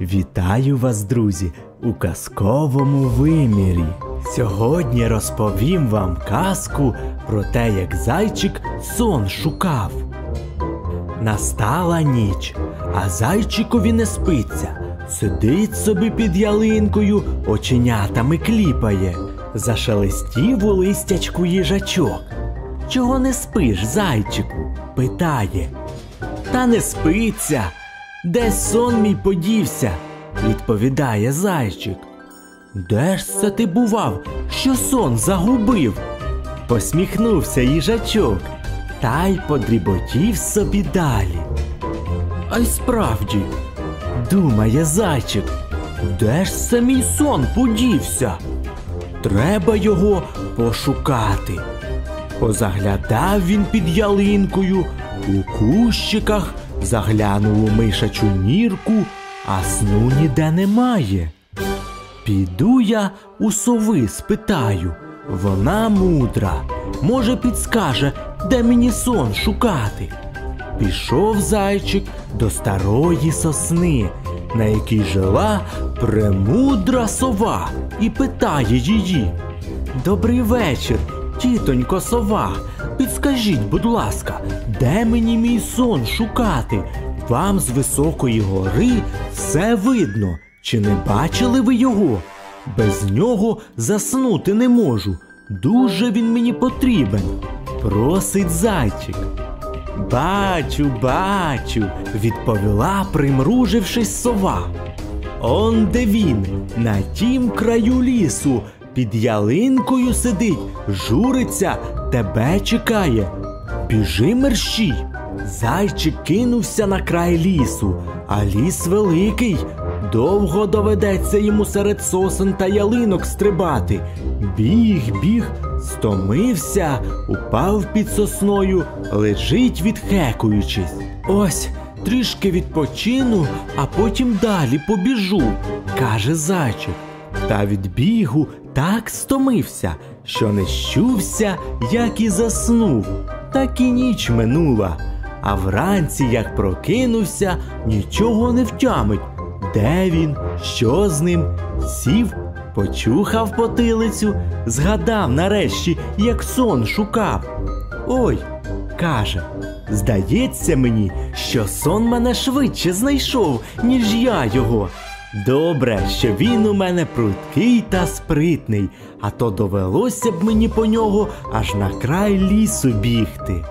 Вітаю вас, друзі, у казковому вимірі. Сьогодні розповім вам казку про те, як зайчик сон шукав. Настала ніч, а зайчикові не спиться. Сидить собі під ялинкою, оченятами кліпає. Зашелестів у листячку їжачок. Чого не спиш, зайчику? питає. Та не спиться. Де сон мій подівся? відповідає зайчик. Де ж це ти бував, що сон загубив? Посміхнувся їжачок, та й подріботів собі далі. А й справді, думає зайчик, де ж це мій сон подівся? Треба його пошукати. Позаглядав він під ялинкою, у кущиках заглянув у мишачу нірку, а сну ніде немає. Піду я у сови спитаю, вона мудра, може, підскаже, де мені сон шукати. Пішов зайчик до старої сосни, на якій жила премудра сова, і питає її. Добрий вечір, тітонько сова. Підскажіть, будь ласка, де мені мій сон шукати? Вам з високої гори все видно. Чи не бачили ви його? Без нього заснути не можу. Дуже він мені потрібен. Просить зайчик. Бачу, бачу, відповіла, примружившись сова. Он де він, на тім краю лісу, під ялинкою сидить, журиться, тебе чекає. Біжи мерщій. Зайчик кинувся на край лісу, а ліс великий. Довго доведеться йому серед сосен та ялинок стрибати. Біг, біг, стомився, упав під сосною, лежить відхекуючись. Ось трішки відпочину, а потім далі побіжу, каже зайчик. Та від бігу так стомився, що не щувся, як і заснув. Так і ніч минула. А вранці, як прокинувся, нічого не втямить. Де він? Що з ним? Сів, почухав потилицю, згадав нарешті, як сон шукав. Ой, каже, здається мені, що сон мене швидше знайшов, ніж я його. Добре, що він у мене пруткий та спритний, а то довелося б мені по нього аж на край лісу бігти.